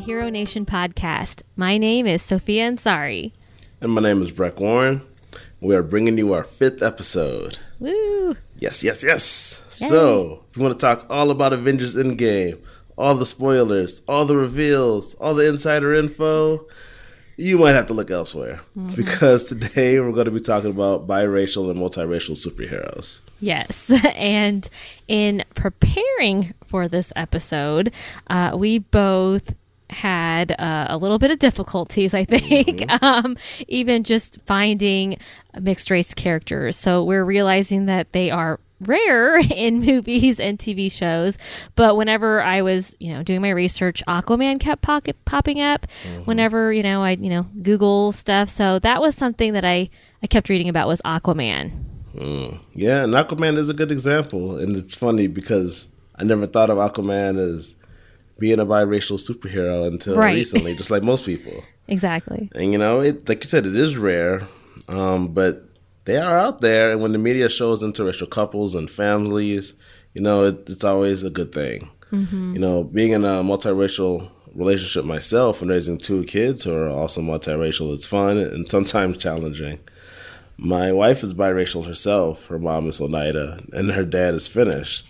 the Hero Nation podcast. My name is Sophia Ansari. And my name is Breck Warren. We are bringing you our fifth episode. Woo! Yes, yes, yes. Yay. So, if you want to talk all about Avengers Endgame, all the spoilers, all the reveals, all the insider info, you might have to look elsewhere mm-hmm. because today we're going to be talking about biracial and multiracial superheroes. Yes. And in preparing for this episode, uh, we both had uh, a little bit of difficulties, I think, mm-hmm. um, even just finding mixed race characters. So we're realizing that they are rare in movies and TV shows. But whenever I was, you know, doing my research, Aquaman kept pocket, popping up. Mm-hmm. Whenever you know, I you know Google stuff. So that was something that I I kept reading about was Aquaman. Mm. Yeah, and Aquaman is a good example, and it's funny because I never thought of Aquaman as being a biracial superhero until right. recently, just like most people. Exactly. And you know, it like you said, it is rare, um, but they are out there. And when the media shows interracial couples and families, you know, it, it's always a good thing. Mm-hmm. You know, being in a multiracial relationship myself and raising two kids who are also multiracial, it's fun and sometimes challenging. My wife is biracial herself. Her mom is Oneida, and her dad is Finnish.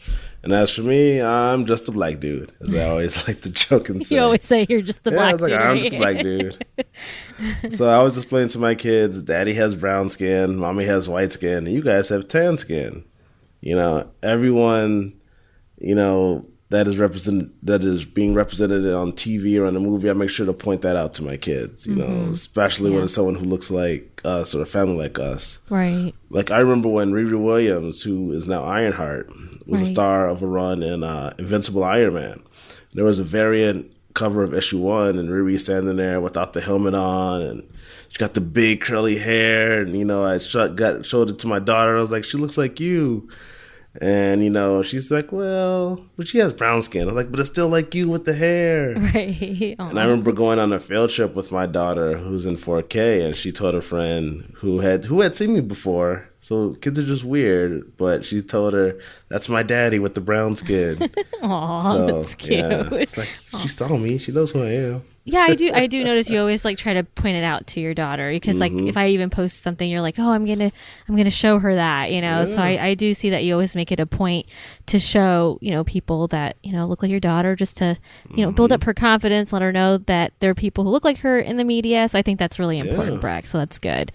And as for me, I'm just a black dude, as I always like to joke and say. You always say you're just the yeah, black like, dude. I'm just a black dude. so I was explaining to my kids, Daddy has brown skin, Mommy has white skin, and you guys have tan skin. You know, everyone, you know, that is represent that is being represented on TV or in a movie, I make sure to point that out to my kids. You mm-hmm. know, especially yeah. when it's someone who looks like us or a family like us. Right. Like I remember when Riri Williams, who is now Ironheart, was right. a star of a run in uh, Invincible Iron Man. There was a variant cover of issue one, and Riri standing there without the helmet on, and she got the big curly hair, and you know, I shot, got showed it to my daughter. I was like, she looks like you. And you know, she's like, "Well, but she has brown skin." I'm like, "But it's still like you with the hair." Right. And I remember going on a field trip with my daughter, who's in 4K, and she told a friend who had who had seen me before. So kids are just weird, but she told her that's my daddy with the brown skin. Aw, so, that's cute. Yeah, it's like she saw me; she knows who I am yeah, I do. I do notice you always like try to point it out to your daughter because, mm-hmm. like, if I even post something, you're like, "Oh, I'm gonna, I'm gonna show her that," you know. Yeah. So I, I do see that you always make it a point to show, you know, people that you know look like your daughter, just to, you know, mm-hmm. build up her confidence, let her know that there are people who look like her in the media. So I think that's really important, yeah. Breck. So that's good.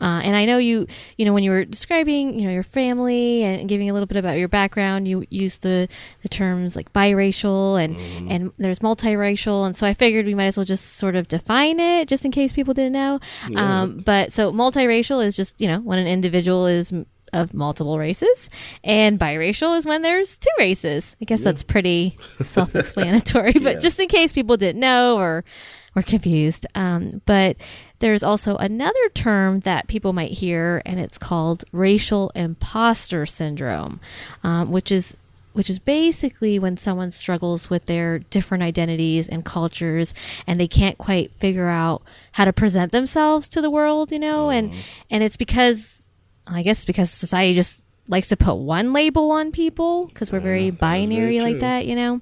Uh, and I know you, you know, when you were describing, you know, your family and giving a little bit about your background, you used the the terms like biracial and mm-hmm. and there's multiracial, and so I figured we might as well just sort of define it, just in case people didn't know. Yeah. Um, but so multiracial is just you know when an individual is of multiple races, and biracial is when there's two races. I guess yeah. that's pretty self-explanatory, but yeah. just in case people didn't know or were confused. Um, but there's also another term that people might hear, and it's called racial imposter syndrome, um, which is which is basically when someone struggles with their different identities and cultures and they can't quite figure out how to present themselves to the world, you know, and mm-hmm. and it's because I guess because society just likes to put one label on people because we're very binary very like that, you know.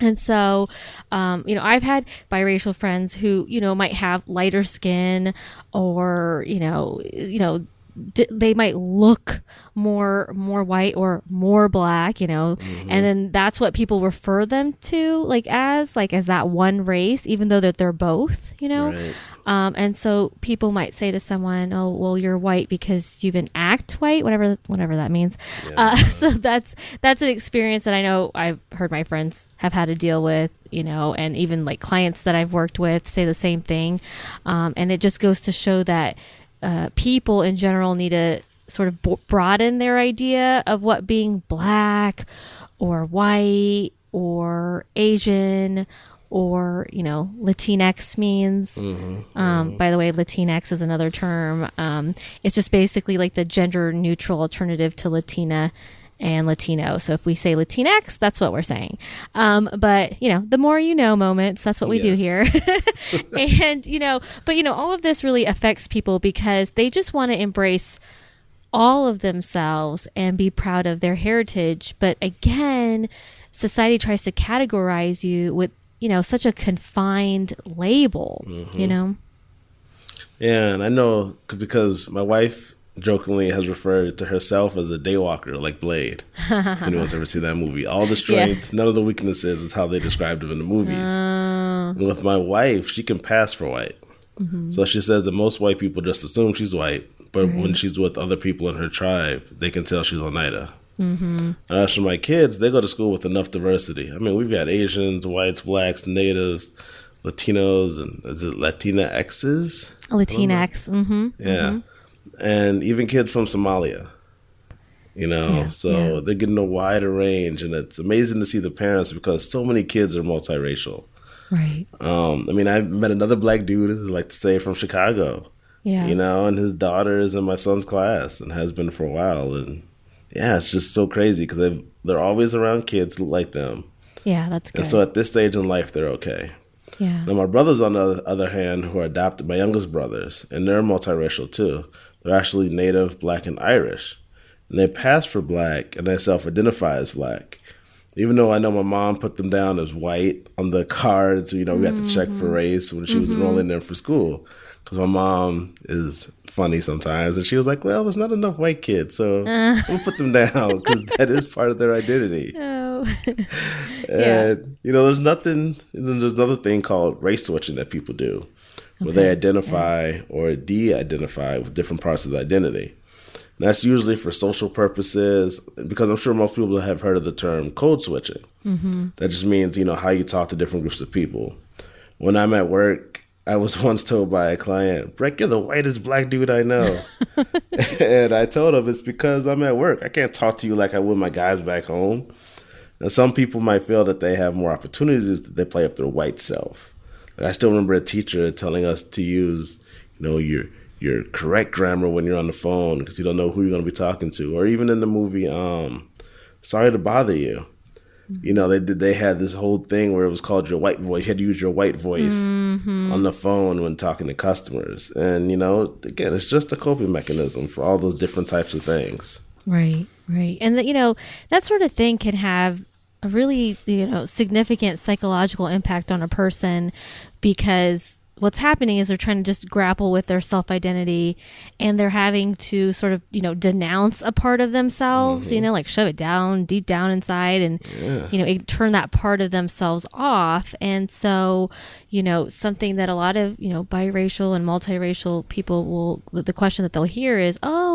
And so, um, you know, I've had biracial friends who, you know, might have lighter skin or, you know, you know, d- they might look more more white or more black you know mm-hmm. and then that's what people refer them to like as like as that one race even though that they're both you know right. um, and so people might say to someone oh well you're white because you even act white whatever whatever that means yeah. uh, so that's that's an experience that i know i've heard my friends have had to deal with you know and even like clients that i've worked with say the same thing um, and it just goes to show that uh, people in general need to sort of b- broaden their idea of what being black or white or Asian or you know Latinx means. Mm-hmm, um, mm-hmm. By the way, Latinx is another term. Um, it's just basically like the gender neutral alternative to Latina and Latino. So if we say Latinx, that's what we're saying. Um, but you know, the more you know moments, that's what we yes. do here. and you know, but you know, all of this really affects people because they just want to embrace all of themselves and be proud of their heritage. But again, society tries to categorize you with you know such a confined label. Mm-hmm. You know. Yeah, and I know because my wife jokingly has referred to herself as a daywalker, like Blade. if anyone's ever seen that movie, all the strengths, none of the weaknesses is how they described him in the movies. Uh, with my wife, she can pass for white. So she says that most white people just assume she's white, but when she's with other people in her tribe, they can tell she's Oneida. Mm-hmm. And as for my kids, they go to school with enough diversity. I mean, we've got Asians, whites, blacks, natives, Latinos, and is it Latina X's? Latinx. Mm-hmm. Yeah. And even kids from Somalia. You know, Yeah, so yeah. they're getting a wider range, and it's amazing to see the parents because so many kids are multiracial. Right. Um, I mean, I met another black dude, I like to say, from Chicago. Yeah. You know, and his daughter is in my son's class and has been for a while. And yeah, it's just so crazy because they're always around kids like them. Yeah, that's good. And so at this stage in life, they're okay. yeah. Now, my brothers, on the other hand, who are adopted, my youngest brothers, and they're multiracial too. They're actually native black and Irish. And they pass for black and they self identify as black. Even though I know my mom put them down as white on the cards, you know, we had to check for mm-hmm. race when she was mm-hmm. enrolling them for school. Because my mom is funny sometimes. And she was like, well, there's not enough white kids. So we'll put them down because that is part of their identity. Oh. And you know, there's nothing. There's another thing called race switching that people do, where they identify or de-identify with different parts of the identity. And that's usually for social purposes, because I'm sure most people have heard of the term code switching. Mm-hmm. That just means you know how you talk to different groups of people. When I'm at work, I was once told by a client, "Breck, you're the whitest black dude I know," and I told him it's because I'm at work. I can't talk to you like I would my guys back home. And some people might feel that they have more opportunities if they play up their white self. Like I still remember a teacher telling us to use, you know, your your correct grammar when you're on the phone because you don't know who you're going to be talking to. Or even in the movie, um, Sorry to Bother You. You know, they did. They had this whole thing where it was called your white voice. You had to use your white voice on the phone when talking to customers. And you know, again, it's just a coping mechanism for all those different types of things. Right, right. And that you know, that sort of thing can have a really, you know, significant psychological impact on a person because what's happening is they're trying to just grapple with their self-identity and they're having to sort of, you know, denounce a part of themselves, you mm-hmm. know, like shove it down deep down inside and you know, turn that part of themselves off. And so, you know, something that a lot of, you know, biracial and multiracial people will the- the question that they'll hear is, "Oh,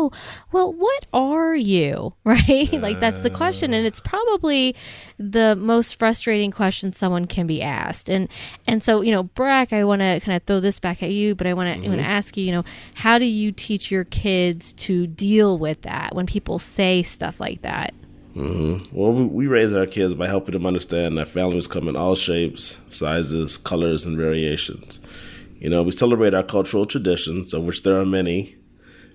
well, what are you?" Right? like that's the question and it's uh. probably the most frustrating question someone can be asked. And and so, you know, Breck, I want to kind of throw this back at you, but I want to want to ask you, you know, how do you teach your kids to deal with that when people say stuff like that? Mm-hmm. Well, we, we raise our kids by helping them understand that families come in all shapes, sizes, colors, and variations. You know, we celebrate our cultural traditions, of which there are many.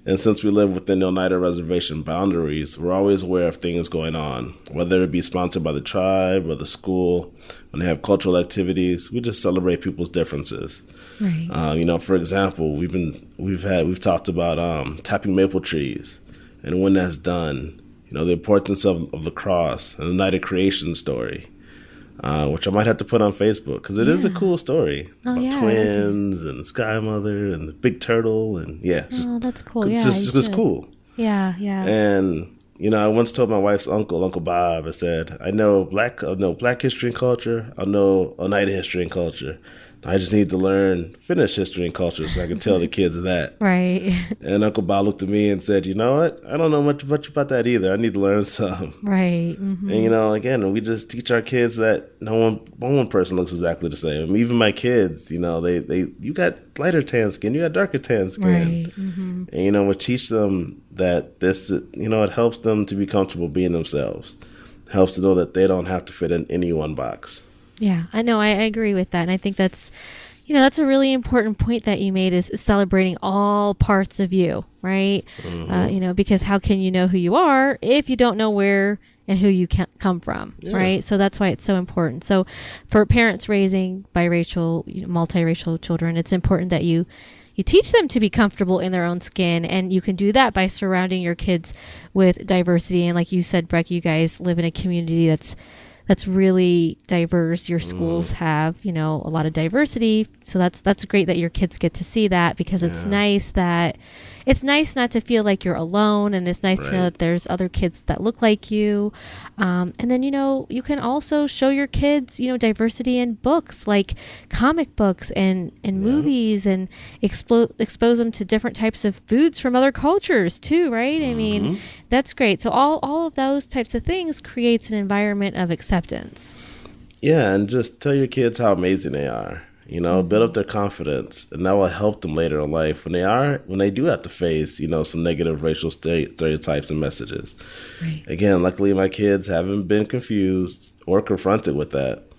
And since we live within the Oneida Reservation boundaries, we're always aware of things going on, whether it be sponsored by the tribe or the school. When they have cultural activities, we just celebrate people's differences. Right. Uh, you know, for example, we've been we've had we've talked about um, tapping maple trees, and when that's done, you know, the importance of, of the cross and the night of creation story, uh, which I might have to put on Facebook because it is a cool story Oh, about yeah, twins and Sky Mother and the big turtle and yeah, just oh, that's cool. it's yeah, just it's cool. Yeah, yeah. And you know, I once told my wife's uncle, Uncle Bob, I said, I know black, I know black history and culture. I know Oneida history and culture. I just need to learn Finnish history and culture so I can tell the kids that. right. And Uncle Bob looked at me and said, "You know what? I don't know much much about that either. I need to learn some." right. hmm And you know, again, we just teach our kids that no one no one person looks exactly the same. Even my kids, you know, they they you got lighter tan skin, you got darker tan skin. Right. hmm And you know, we teach them that this, you know, it helps them to be comfortable being themselves. Helps to know that they don't have to fit in any one box. Yeah, I know. I, I agree with that, and I think that's, you know, that's a really important point that you made is, is celebrating all parts of you, right? Uh, you know, because how can you know who you are if you don't know where and who you come from, Yeah. right? So that's why it's so important. So for parents raising biracial, you know, multiracial children, it's important that you you teach them to be comfortable in their own skin and you can do that by surrounding your kids with diversity and like you said breck you guys live in a community that's that's really diverse. Your schools have, you know, a lot of diversity. So that's that's great that your kids get to see that because it's nice that it's nice not to feel like you're alone and it's nice to know that there's other kids that look like you. Um, and then, you know, you can also show your kids, you know, diversity in books like comic books and, and movies and explo- expose them to different types of foods from other cultures too, right? I mean, that's great. So all, all of those types of things creates an environment of acceptance. Yeah, and just tell your kids how amazing they are. You know, mm-hmm. build up their confidence, and that will help them later in life when they are when they do have to face you know some negative racial stereotypes and messages. Right. Again, luckily my kids haven't been confused or confronted with that.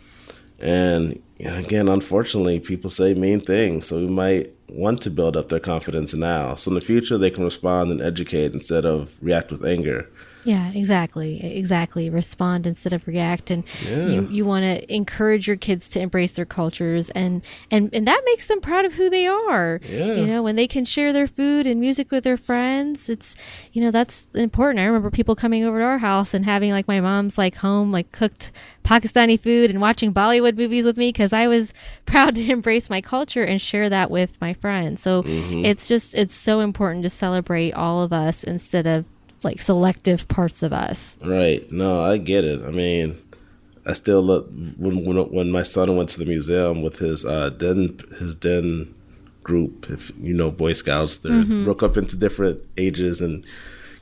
And again, unfortunately, people say mean things, so we might want to build up their confidence now, so in the future they can respond and educate instead of react with anger. Yeah, exactly. Exactly. Respond instead of react and Yeah. you you want to encourage your kids to embrace their cultures and and and that makes them proud of who they are. Yeah. You know, when they can share their food and music with their friends, it's you know, that's important. I remember people coming over to our house and having like my mom's like home like cooked Pakistani food and watching Bollywood movies with me cuz I was proud to embrace my culture and share that with my friends. So mm-hmm. it's just it's so important to celebrate all of us instead of like selective parts of us. Right. No, I get it. I mean, I still look when when, when my son went to the museum with his uh, den his den group. If you know Boy Scouts, they are broke up into different ages and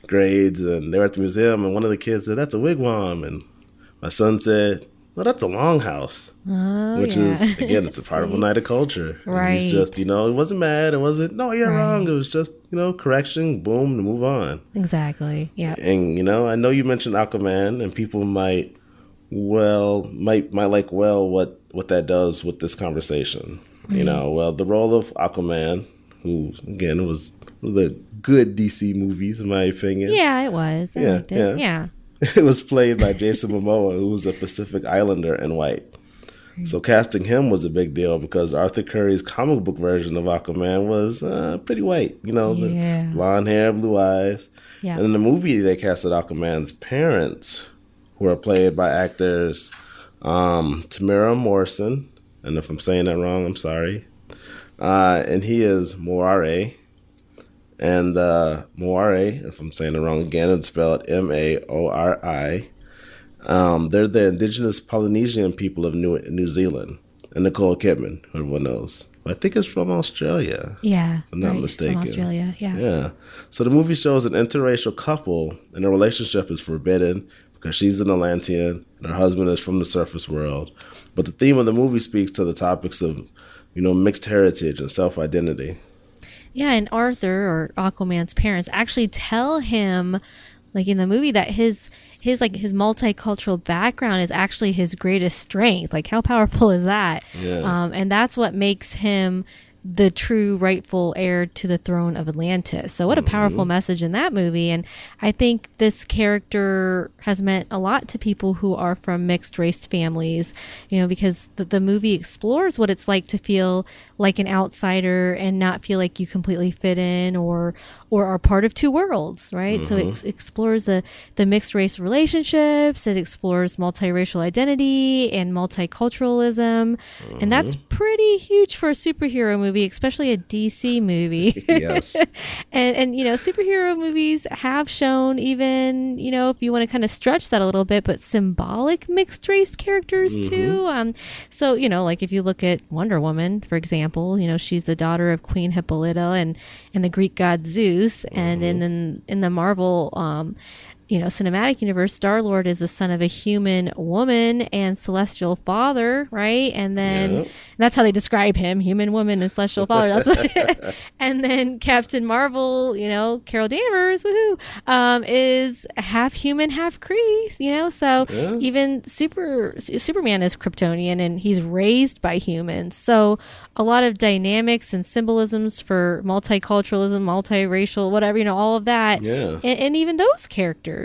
grades, and they were at the museum. And one of the kids said, "That's a wigwam," and my son said, "Well, that's a longhouse." Oh, Which yeah. is again, it's a part of Oneida culture. And Right. He's just you know, it wasn't mad. It wasn't no, you're Right. wrong. It was just you know, correction, boom, and move on. exactly. Yeah. And you know, I know you mentioned Aquaman, and people might well might might like well what what that does with this conversation. You know, well the role of Aquaman, who again was the good DC movies in my opinion. Yeah, it was. I Yeah, it. yeah. It was played by Jason Momoa, who was a Pacific Islander and white. So casting him was a big deal because Arthur Curry's comic book version of Aquaman was uh, pretty white. You know, Yeah. the blonde hair, blue eyes. Yeah. And in the movie, they casted Aquaman's parents, who are played by actors um, Temuera Morrison, and if I'm saying that wrong, I'm sorry. Uh, and he is Moare. And uh, Moare, if I'm saying it wrong again, it's spelled M A O R I. Um, they're the indigenous Polynesian people of New New Zealand. And Nicole Kidman, who everyone knows. I think it's from Australia. Yeah. I'm not right, mistaken. From Australia. Yeah. Yeah. So the movie shows an interracial couple, and their relationship is forbidden because she's an Atlantean and her husband is from the surface world. But the theme of the movie speaks to the topics of, you know, mixed heritage and self identity. Yeah, and Arthur or Aquaman's parents actually tell him, like in the movie, that his his like his multicultural background is actually his greatest strength. Like, how powerful is that? Yeah. Um, and that's what makes him the true rightful heir to the throne of Atlantis. So what a powerful mm-hmm. message in that movie. And I think this character has meant a lot to people who are from mixed race families, you know, because the, the movie explores what it's like to feel like an outsider and not feel like you completely fit in or or are part of two worlds, right? So it mm-hmm. ex- explores the the mixed race relationships, it explores multiracial identity and multiculturalism, and that's mm-hmm. pretty huge for a superhero movie, especially a DC movie. Yes. and and you know superhero movies have shown even you know if you want to kind of stretch that a little bit but symbolic mixed race characters too um so you know like if you look at wonder woman for example you know she's the daughter of queen hippolyta and and the greek god zeus and in, in in the marvel um you know, cinematic universe, Star Lord is the son of a human woman and celestial father, right? And then Yep. that's how they describe him, human woman and celestial father. That's what. and then Captain Marvel, you know, Carol Danvers, woohoo, um, is half human, half Kree. You know, so Yeah. even super Superman is Kryptonian and he's raised by humans. So a lot of dynamics and symbolisms for multiculturalism, multiracial, whatever you know, all of that, Yeah. and, and even those characters.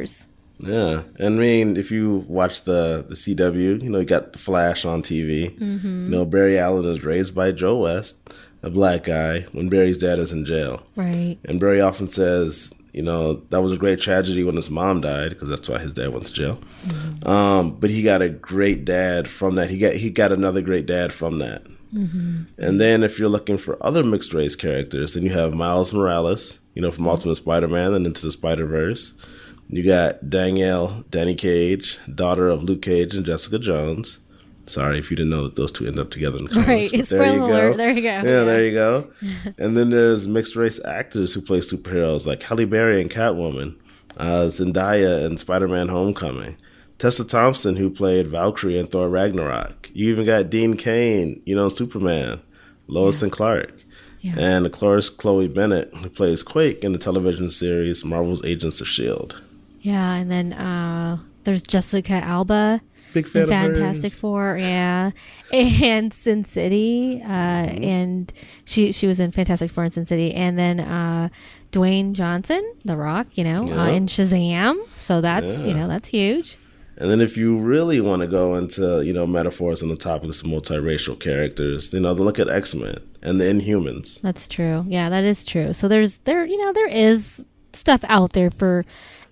Yeah, and I mean, if you watch the the CW, you know, you got the Flash on TV. Mm-hmm. You know, Barry Allen is raised by Joe West, a black guy, when Barry's dad is in jail. Right. And Barry often says, you know, that was a great tragedy when his mom died because that's why his dad went to jail. Mm-hmm. Um, but he got a great dad from that. He got he got another great dad from that. Mm-hmm. And then if you're looking for other mixed race characters, then you have Miles Morales, you know, from Ultimate Spider-Man and Into the Spider-Verse. You got Danielle, Danny Cage, daughter of Luke Cage and Jessica Jones. Sorry if you didn't know that those two end up together in comics. Right. But there you go. Alert. There you go. Yeah, yeah, there you go. and then there's mixed race actors who play superheroes like Halle Berry and Catwoman, uh, Zendaya in Spider Man Homecoming, Tessa Thompson who played Valkyrie in Thor Ragnarok. You even got Dean Cain, you know, Superman, Lois yeah. and Clark. Yeah. And of course, Chloe Bennet, who plays Quake in the television series Marvel's Agents of S.H.I.E.L.D. Yeah, and then uh, there's Jessica Alba Big fan Fantastic Four, yeah, and Sin City, uh, mm-hmm. and she she was in Fantastic Four and Sin City, and then uh, Dwayne Johnson, The Rock, you know, uh, in Shazam. So that's yeah. you know that's huge. And then if you really want to go into, you know, metaphors on the topic of multiracial characters, you know, look at X Men and the Inhumans. That's true. Yeah, that is true. So there's there, you know, there is stuff out there for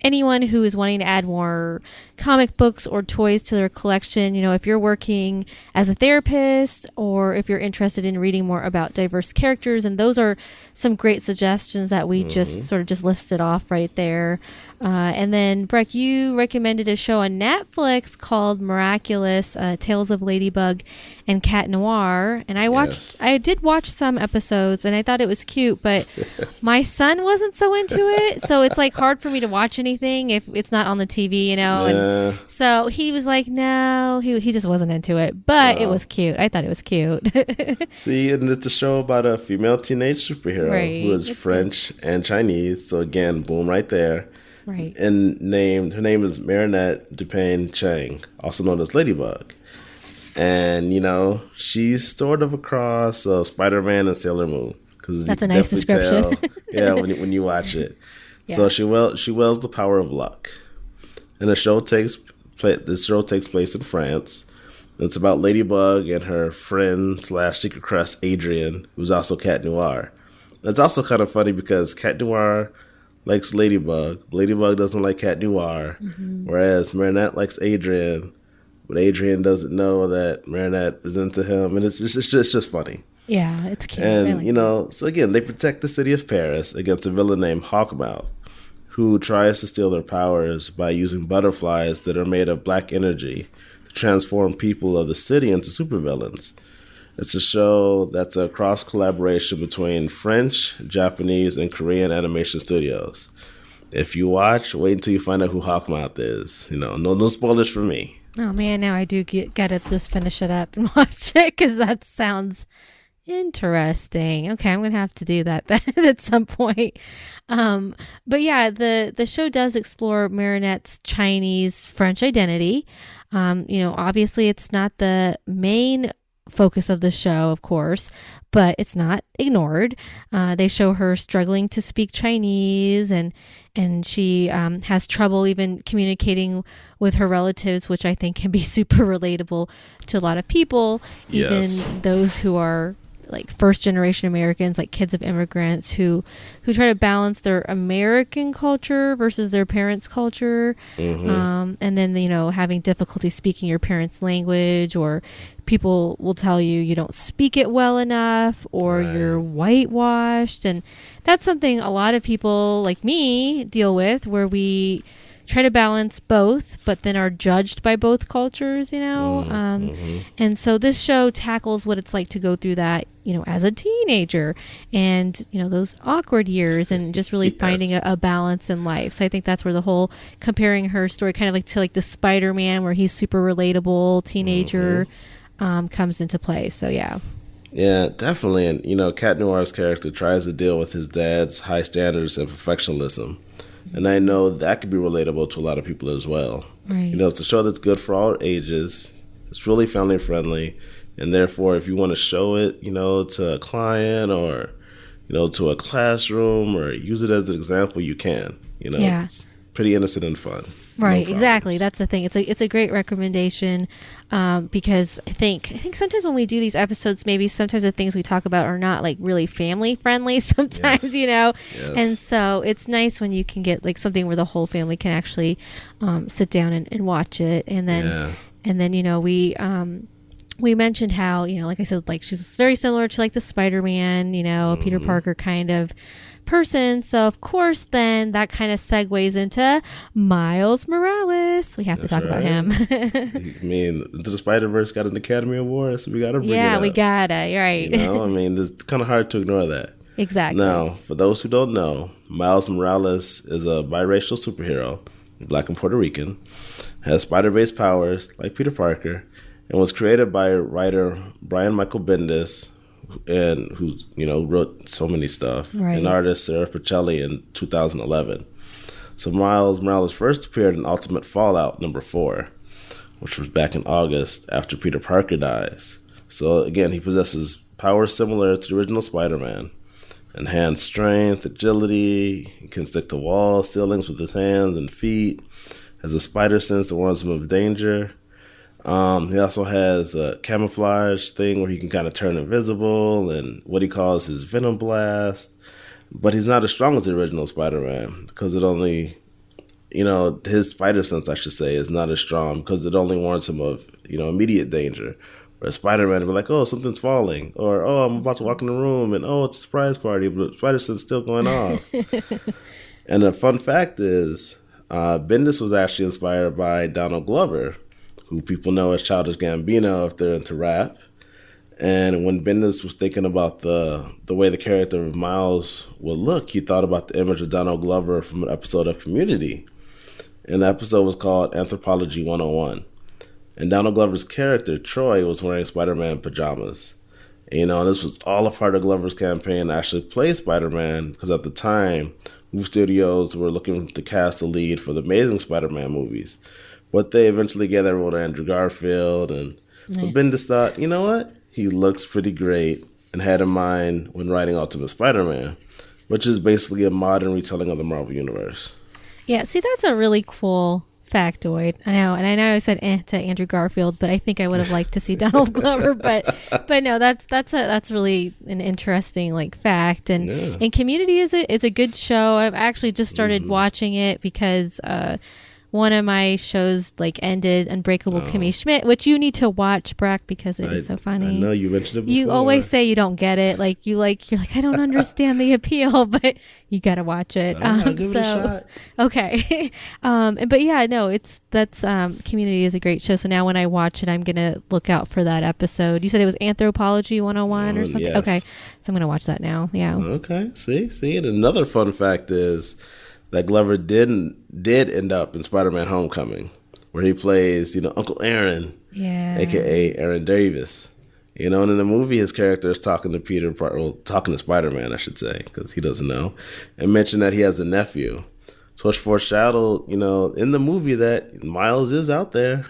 anyone who is wanting to add more comic books or toys to their collection. You know, if you're working as a therapist or if you're interested in reading more about diverse characters, and those are some great suggestions that we mm-hmm. just sort of just listed off right there. Uh, and then, Breck, you recommended a show on Netflix called Miraculous uh, Tales of Ladybug and Cat Noir. And I watched, yes. I did watch some episodes and I thought it was cute, but my son wasn't so into it. So it's like hard for me to watch anything if it's not on the TV, you know? Yeah. And so he was like, no, he, he just wasn't into it, but it was cute. I thought it was cute. See, and it's a show about a female teenage superhero right. who is it's French good. and Chinese. So again, boom, right there. Right. And named her name is Marinette Dupain Cheng, also known as Ladybug. And you know she's sort of a cross of Spider Man and Sailor Moon because that's a nice description. Tell, yeah, when you, when you watch it, yeah. so she well she wields the power of luck, and the show takes play, the show takes place in France. It's about Ladybug and her friend slash secret crush Adrien, who's also Cat Noir. And it's also kind of funny because Cat Noir likes Ladybug. Ladybug doesn't like Cat Noir, mm-hmm. whereas Marinette likes Adrien, but Adrien doesn't know that Marinette is into him, and it's just it's just, it's just funny. Yeah, it's cute. And like you know, so again, they protect the city of Paris against a villain named Hawk Moth, who tries to steal their powers by using butterflies that are made of black energy to transform people of the city into supervillains. It's a show that's a cross collaboration between French, Japanese, and Korean animation studios. If you watch, wait until you find out who Hawk Moth is. You know, no no spoilers for me. Oh man, now I do get get to just finish it up and watch it because that sounds interesting. Okay, I'm gonna have to do that then at some point. Um, but yeah, the the show does explore Marinette's Chinese French identity. Um, you know, obviously it's not the main focus of the show, of course, but it's not ignored. Uh, they show her struggling to speak Chinese, and and she um, has trouble even communicating with her relatives, which I think can be super relatable to a lot of people, even yes. those who are like first generation Americans, like kids of immigrants who who try to balance their American culture versus their parents' culture, mm-hmm. um, and then you know having difficulty speaking your parents' language, or people will tell you you don't speak it well enough, or right. you're whitewashed, and that's something a lot of people like me deal with, where we try to balance both, but then are judged by both cultures, you know? Mm, um, mm-hmm. And so this show tackles what it's like to go through that, you know, as a teenager and, you know, those awkward years and just really yes. finding a, a, balance in life. So I think that's where the whole comparing her story kind of like to like the Spider Man where he's super relatable teenager mm-hmm. um, comes into play. So yeah. Yeah, definitely. And, you know, Cat Noir's character tries to deal with his dad's high standards and perfectionism and I know that could be relatable to a lot of people as well. Right. You know, it's a show that's good for all ages. It's really family friendly, and therefore, if you want to show it, you know, to a client or you know to a classroom or use it as an example, you can. You know, yeah. pretty innocent and fun. Right, no exactly. That's the thing. It's a it's a great recommendation um, because I think I think sometimes when we do these episodes, maybe sometimes the things we talk about are not like really family friendly. Sometimes yes. you know, yes. and so it's nice when you can get like something where the whole family can actually um, sit down and, and, watch it, and then yeah. and then you know we. Um, we mentioned how you know like i said like she's very similar to like the spider-man you know mm-hmm. peter parker kind of person. So, of course, then that kind of segues into Miles Morales. We have That's to talk right. about him. I mean, the Spider Verse got an Academy Award, so we got to bring yeah, it up. we gotta. You're right. You know, I mean, it's kind of hard to ignore that. Exactly. Now, for those who don't know, Miles Morales is a biracial superhero, black and Puerto Rican, has spider-based powers like Peter Parker, and was created by writer Brian Michael Bendis, and who you know wrote so many stuff, right. and artist Sara Pichelli in 2011. So Miles Morales first appeared in Ultimate Fallout number four, which was back in August after Peter Parker dies. So again, he possesses powers similar to the original Spider-Man. Enhanced strength, agility, he can stick to walls, ceilings with his hands and feet, has a spider sense that warns him of danger, um, he also has a camouflage thing where he can kind of turn invisible and what he calls his venom blast. But he's not as strong as the original Spider Man because it only, you know, his spider sense, I should say, is not as strong because it only warns him of, you know, immediate danger. Where Spider Man would be like, oh, something's falling, or oh, I'm about to walk in the room and oh, it's a surprise party, but spider sense still going off. and the fun fact is, uh, Bendis was actually inspired by Donald Glover who people know as Childish Gambino if they're into rap. And when Bendis was thinking about the the way the character of Miles would look, he thought about the image of Donald Glover from an episode of Community. And the episode was called Anthropology 101. And Donald Glover's character, Troy, was wearing Spider Man pajamas. And, you know, this was all a part of Glover's campaign to actually play Spider Man because at the time, Move Studios were looking to cast the lead for the Amazing Spider Man movies. But they eventually get everyone Andrew Garfield, and right. Bendis thought, you know what? He looks pretty great, and had in mind when writing Ultimate Spider-Man, which is basically a modern retelling of the Marvel Universe. Yeah, see, that's a really cool factoid. I know, and I know I said eh to Andrew Garfield, but I think I would have liked to see Donald Glover. But but no, that's that's a that's really an interesting like fact. And yeah. and Community is a it's a good show. I've actually just started mm-hmm. watching it because uh, one of my shows like ended Unbreakable oh. Kimmy Schmidt, which you need to watch, Breck, because it I, is so funny. I know you mentioned it. Before. You always say you don't get it, like you like you're like I don't understand the appeal, but you got to watch it. Um, so it okay, um, but yeah, no, it's that's um, Community is a great show. So now when I watch it, I'm gonna look out for that episode. You said it was Anthropology 101 oh, or something. Yes. Okay, so I'm gonna watch that now. Yeah. Okay. See, see, and another fun fact is that Glover didn't did end up in Spider-Man: Homecoming, where he plays you know Uncle Aaron, yeah, aka Aaron Davis. You know, and in the movie, his character is talking to Peter, well, talking to Spider Man, I should say, because he doesn't know, and mentioned that he has a nephew. So it's foreshadowed, you know, in the movie that Miles is out there.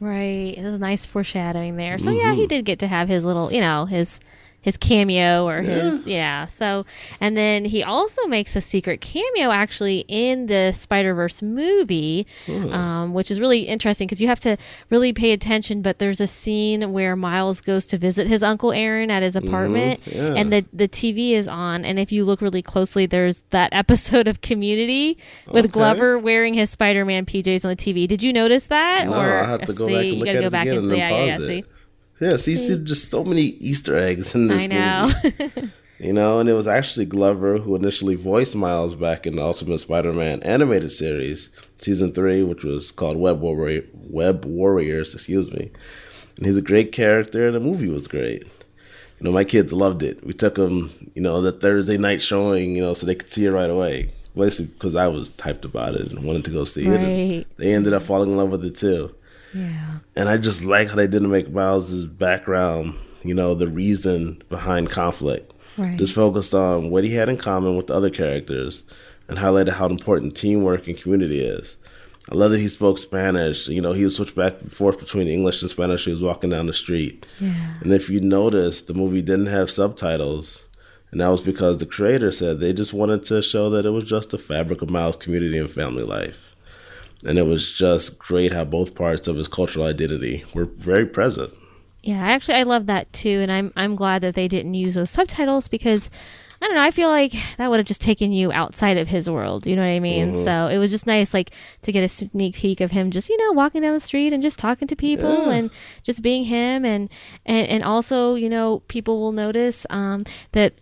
Right. There's a nice foreshadowing there. So mm-hmm. yeah, he mm-hmm. did get to have his little, you know, his his cameo or yeah. his yeah. So and then he also makes a secret cameo actually in the Spider Verse movie, hmm. um, which is really interesting because you have to really pay attention. But there's a scene where Miles goes to visit his uncle Aaron at his mm-hmm. apartment, mm-hmm. yeah. and the the TV is on. And if you look really closely, there's that episode of Community with okay. Glover wearing his Spider Man PJs on the TV. Did you notice that? No, or I have to go see, back and look you gotta go back and, and yeah, yeah, see. Yeah, see, see, just so many Easter eggs in this I know. movie. you know, and it was actually Glover who initially voiced Miles back in the Ultimate Spider-Man animated series, season three, which was called Web Warrior, Web Warriors. Excuse me. And he's a great character, and the movie was great. You know, my kids loved it. We took them, you know, the Thursday night showing, you know, so they could see it right away. Basically, because I was typed about it and wanted to go see right. it. And they ended up falling in love with it too. Yeah. And I just like how they didn't make Miles's background, you know, the reason behind conflict. Right. Just focused on what he had in common with the other characters and highlighted how important teamwork and community is. I love that he spoke Spanish. You know, he would switch back and forth between English and Spanish. He was walking down the street. Yeah. And if you notice, the movie didn't have subtitles. And that was because the creator said they just wanted to show that it was just the fabric of Miles' community and family life. And it was just great how both parts of his cultural identity were very present. Yeah, actually, I love that too, and I'm I'm glad that they didn't use those subtitles because I don't know. I feel like that would have just taken you outside of his world. You know what I mean? Mm-hmm. So it was just nice, like to get a sneak peek of him, just you know, walking down the street and just talking to people yeah. and just being him, and and and also, you know, people will notice um, that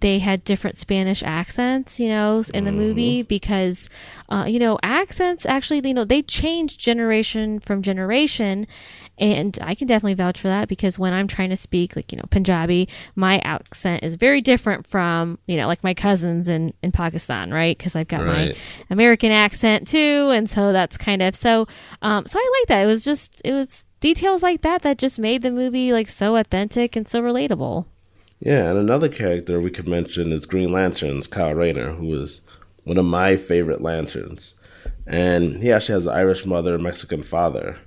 they had different Spanish accents, you know, in the mm-hmm. movie because, uh, you know, accents actually, you know, they change generation from generation. And I can definitely vouch for that because when I'm trying to speak, like, you know, Punjabi, my accent is very different from, you know, like my cousins in, in Pakistan, right? Because I've got right. my American accent too. And so that's kind of so, um, so I like that. It was just, it was details like that that just made the movie like so authentic and so relatable. Yeah. And another character we could mention is Green Lantern's Kyle Rayner, who is one of my favorite lanterns. And he actually has an Irish mother and Mexican father.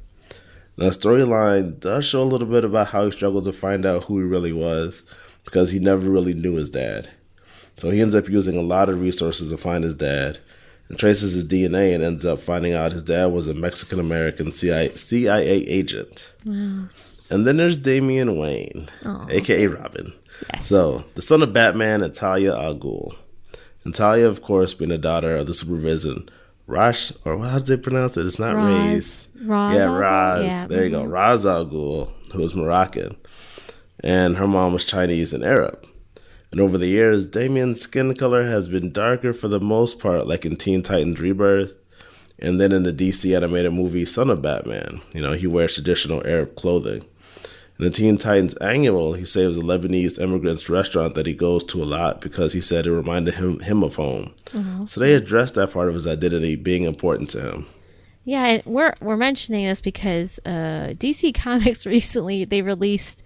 Now, the storyline does show a little bit about how he struggled to find out who he really was because he never really knew his dad. So he ends up using a lot of resources to find his dad and traces his DNA and ends up finding out his dad was a Mexican American CIA, CIA, agent. Wow. And then there's Damian Wayne, Aww. aka Robin. Yes. So, the son of Batman and Talia al Ghul. And Talia, of course, being the daughter of the supervillain Rash, or how do they pronounce it? It's not Ra's. Raz. Yeah, Raz. Yeah, there you go. Mm-hmm. Ra's al Ghul, who was Moroccan. And her mom was Chinese and Arab. And over the years, Damian's skin color has been darker for the most part, like in Teen Titans Rebirth. And then in the DC animated movie Son of Batman, you know, he wears traditional Arab clothing. In the Teen Titans annual, he saves a Lebanese immigrant's restaurant that he goes to a lot because he said it reminded him him of home. Mm-hmm. So they addressed that part of his identity being important to him. Yeah, and we're we're mentioning this because uh, DC Comics recently they released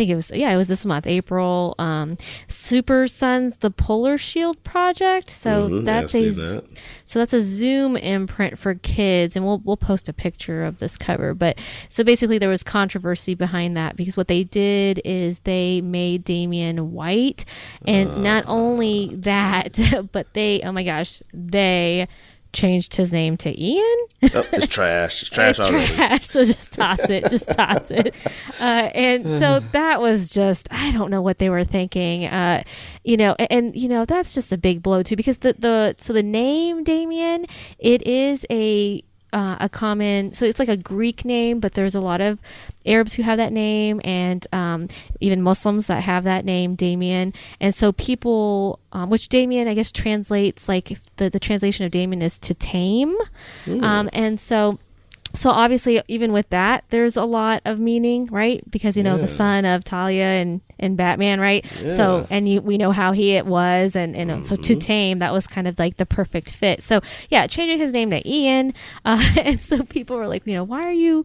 think it was yeah, it was this month, April. Um, Super Sons: The Polar Shield Project. So mm-hmm, that's a that. so that's a Zoom imprint for kids, and we'll we'll post a picture of this cover. But so basically, there was controversy behind that because what they did is they made Damian white, and uh. not only that, but they oh my gosh, they changed his name to Ian. oh, it's trash. It's trash it's already. Trash, so just toss it. Just toss it. Uh, and so that was just I don't know what they were thinking. Uh, you know, and, and, you know that's just a big blow too because the the so the name Damien it is a uh, a common so it's like a greek name but there's a lot of arabs who have that name and um, even muslims that have that name damien and so people um, which damien i guess translates like the, the translation of damien is to tame mm. um, and so so obviously even with that there's a lot of meaning right because you know yeah. the son of talia and and batman right yeah. so and you, we know how he it was and, and mm-hmm. so to mm-hmm. tame that was kind of like the perfect fit so yeah changing his name to ian uh, and so people were like you know why are you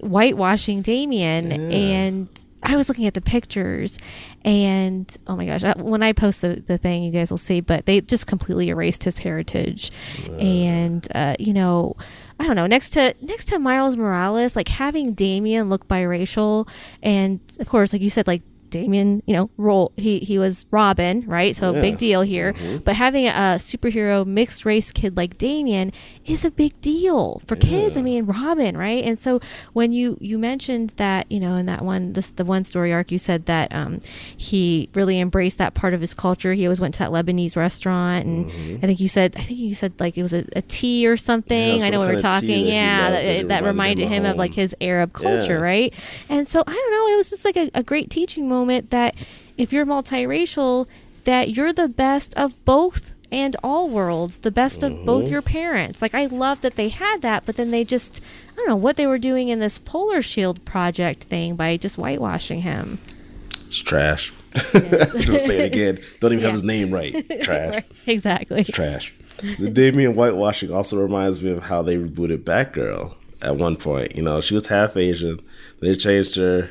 whitewashing damien yeah. and I was looking at the pictures, and oh my gosh, when I post the, the thing, you guys will see, but they just completely erased his heritage. And, uh, you know, I don't know, next to next to Miles Morales, like having Damian look biracial, and of course, like you said, like Damian, you know, role he he was Robin, right? So yeah. big deal here. Mm-hmm. But having a superhero mixed race kid like Damian is a big deal for yeah. kids. I mean, Robin, right? And so when you you mentioned that, you know, in that one this the one story arc you said that um, he really embraced that part of his culture. He always went to that Lebanese restaurant and mm-hmm. I think you said I think you said like it was a, a tea or something. Yeah, I know we were talking. Yeah, that, that, that, reminded him, him of like his Arab culture, right? And so I don't know, it was just like a, a great teaching moment moment that if you're multiracial, that you're the best of both and all worlds, the best of mm-hmm. both your parents. Like I love that they had that, but then they just I don't know what they were doing in this Polar Shield project thing by just whitewashing him. It's trash. Don't say it again. Don't even yeah. have his name right. Trash. right. Exactly. It's trash. The Damian whitewashing also reminds me of how they rebooted Batgirl at one point. You know, she was half Asian. They changed her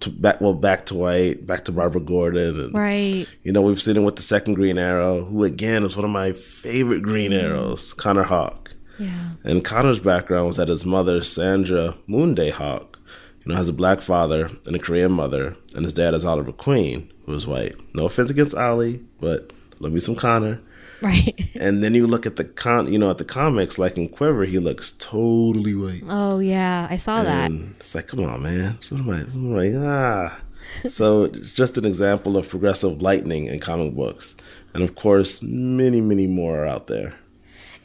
to back well back to white, back to Barbara Gordon, and, right? You know, we've seen him with the second Green Arrow, who again is one of my favorite Green mm. Arrows, Connor Hawke. Yeah. And Connor's background was that his mother, Sandra Moonday Hawke, you know, has a black father and a Korean mother, and his dad is Oliver Queen, who is white. No offense against Ollie, but love me some Connor. Right. And then you look at the con, you know, at the comics, like in Quiver, he looks totally white. Oh yeah, I saw and that. It's like, come on, man. So am I, I'm like, ah. so it's just an example of progressive lightning in comic books, and of course, many, many more are out there.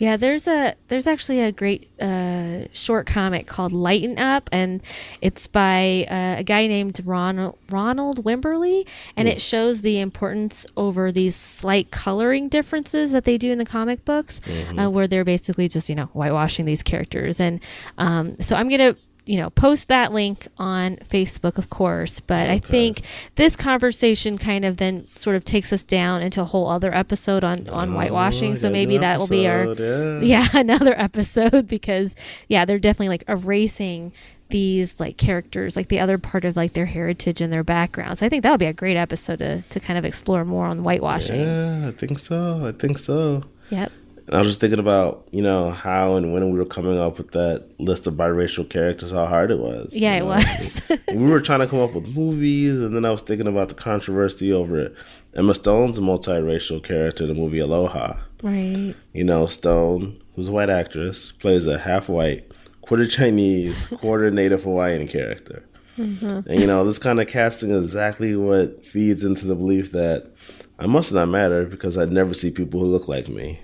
Yeah, there's a there's actually a great uh, short comic called Lighten Up, and it's by uh, a guy named Ronald Ronald Wimberly, and it shows the importance over these slight coloring differences that they do in the comic books, uh, where they're basically just you know whitewashing these characters, and um, so I'm gonna you know post that link on facebook of course but i think this conversation kind of then sort of takes us down into a whole other episode on on oh, whitewashing so maybe that will be our yeah. yeah another episode because yeah they're definitely like erasing these like characters like the other part of like their heritage and their background so i think that would be a great episode to, to kind of explore more on whitewashing Yeah, I think so. I think so. yep And I was just thinking about, you know, how and when we were coming up with that list of biracial characters, how hard it was. yeah you it know? was we were trying to come up with movies, and then I was thinking about the controversy over it. Emma Stone's a multiracial character in the movie Aloha. right You know, Stone, who's a white actress, plays a half white, quarter Chinese, quarter Native Hawaiian character. Mm-hmm. And, you know, this kind of casting is exactly what feeds into the belief that I must not matter because I never see people who look like me,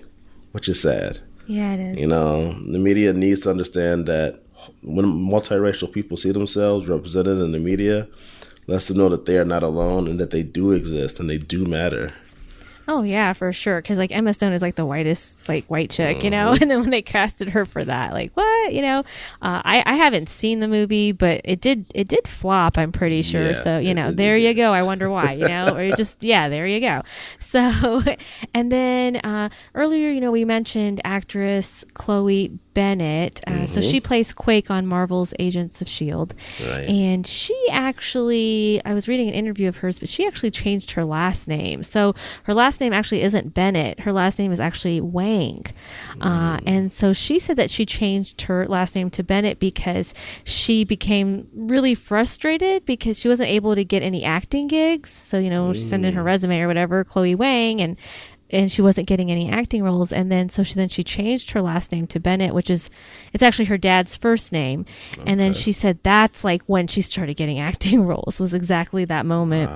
which is sad. yeah it is You know, the media needs to understand that when multiracial people see themselves represented in the media, lets them know that they are not alone and that they do exist and they do matter. Oh yeah, for sure. Because like Emma Stone is like the whitest like white chick, you know. Mm-hmm. And then when they casted her for that, like what, you know? Uh, I I haven't seen the movie, but it did it did flop. I'm pretty sure. Yeah, so you know, it- there it you go. I wonder why, you know, or just yeah, there you go. So, and then uh, earlier, you know, we mentioned actress Chloe Bennet. Uh, So she plays Quake on Marvel's Agents of Shield. Right. And she actually, I was reading an interview of hers, but she actually changed her last name. So her last name actually isn't Bennet. Her last name is actually Wang. Uh, and so she said that she changed her last name to Bennet because she became really frustrated because she wasn't able to get any acting gigs. So, you know, she sent in her resume or whatever, Chloe Wang, and and she wasn't getting any acting roles. And then so she then she changed her last name to Bennett which is it's actually her dad's first name. And then she said that's like when she started getting acting roles was exactly that moment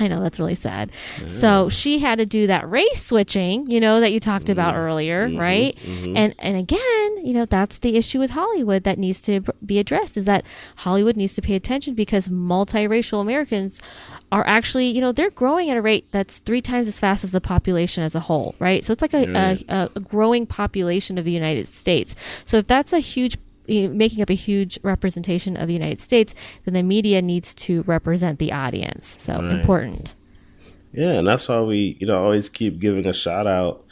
I know that's really sad. So she had to do that race switching, you know, that you talked about mm-hmm. earlier, mm-hmm. right? Mm-hmm. And and again, you know, that's the issue with Hollywood that needs to be addressed is that Hollywood needs to pay attention because multiracial Americans are actually, you know, they're growing at a rate that's three times as fast as the population as a whole, right? So it's like a, Right. a, a growing population of the United States. So if that's a huge making up a huge representation of the United States, then the media needs to represent the audience. So Right. important. Yeah, and that's why we, you know, always keep giving a shout out,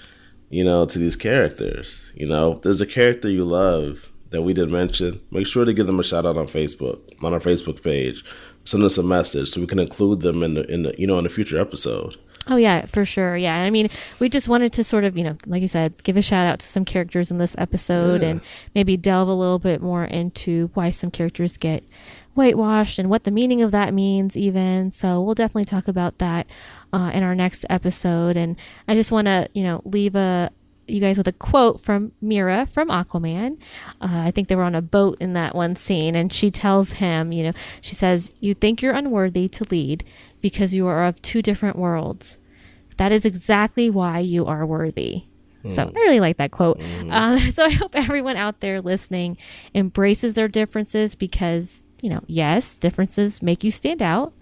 you know, to these characters. You know, if there's a character you love that we didn't mention, make sure to give them a shout out on Facebook, on our Facebook page. Send us a message so we can include them in the in the you know in a future episode. Oh yeah, for sure. Yeah, I mean, we just wanted to sort of, you know, like you said, give a shout out to some characters in this episode, Yeah. and maybe delve a little bit more into why some characters get whitewashed and what the meaning of that means, even. So we'll definitely talk about that uh, in our next episode. And I just want to, you know, leave a you guys with a quote from Mera from Aquaman. Uh, I think they were on a boat in that one scene, and she tells him, you know, she says, "You think you're unworthy to lead because you are of two different worlds. That is exactly why you are worthy." Hmm. So I really like that quote. Hmm. Uh, so I hope everyone out there listening embraces their differences because, you know, yes, differences make you stand out,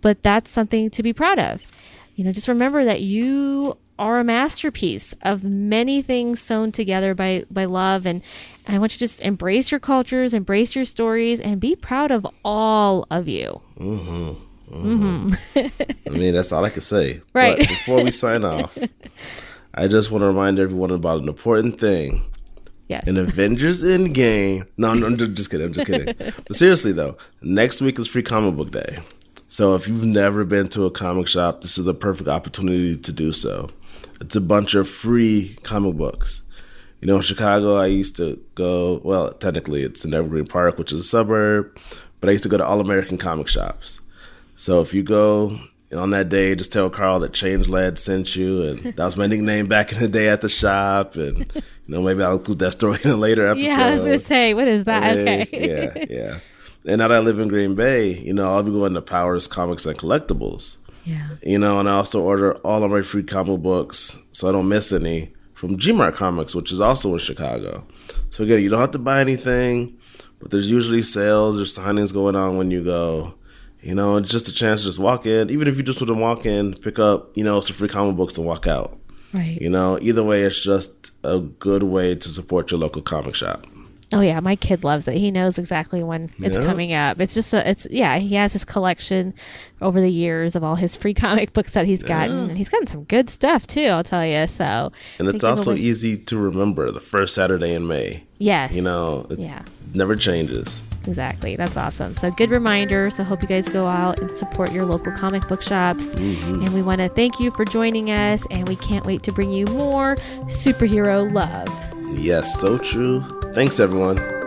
but that's something to be proud of. You know, just remember that you are a masterpiece of many things sewn together by by love and I want you to just embrace your cultures, embrace your stories and be proud of all of you. Mm-hmm. Mm-hmm. I mean, that's all I can say. Right. But before we sign off, I just want to remind everyone about an important thing. Yes. In Avengers Endgame. No, no, I'm just kidding. I'm just kidding. but seriously though, next week is Free Comic Book Day. So if you've never been to a comic shop, this is the perfect opportunity to do so. It's a bunch of free comic books. You know, in Chicago, I used to go. Well, technically, it's in Evergreen Park, which is a suburb, but I used to go to All American comic shops. So if you go on that day, just tell Carl that Change Lad sent you, and that was my nickname back in the day at the shop. And you know, maybe I'll include that story in a later episode. Yeah, I was gonna say, what is that? Okay. yeah, yeah. And now that I live in Green Bay, you know, I'll be going to Powers Comics and Collectibles. yeah. You know, and I also order all of my free comic books so I don't miss any from Gmart Comics, which is also in Chicago. So again, you don't have to buy anything, but there's usually sales or signings going on when you go. You know, just a chance to just walk in, even if you just want to walk in, pick up, you know, some free comic books and walk out. Right. You know, either way, it's just a good way to support your local comic shop. Oh yeah, my kid loves it. He knows exactly when it's Yeah. coming up. It's just a, it's yeah. He has his collection over the years of all his free comic books that he's gotten, and he's gotten some good stuff too. I'll tell you. So And it's also easy to remember the first Saturday in May. yes, You know, it yeah. never changes. Exactly. That's awesome. So, good reminder. So, hope you guys go out and support your local comic book shops. Mm-hmm. And we want to thank you for joining us. And we can't wait to bring you more superhero love. Yes, so true. Thanks, everyone.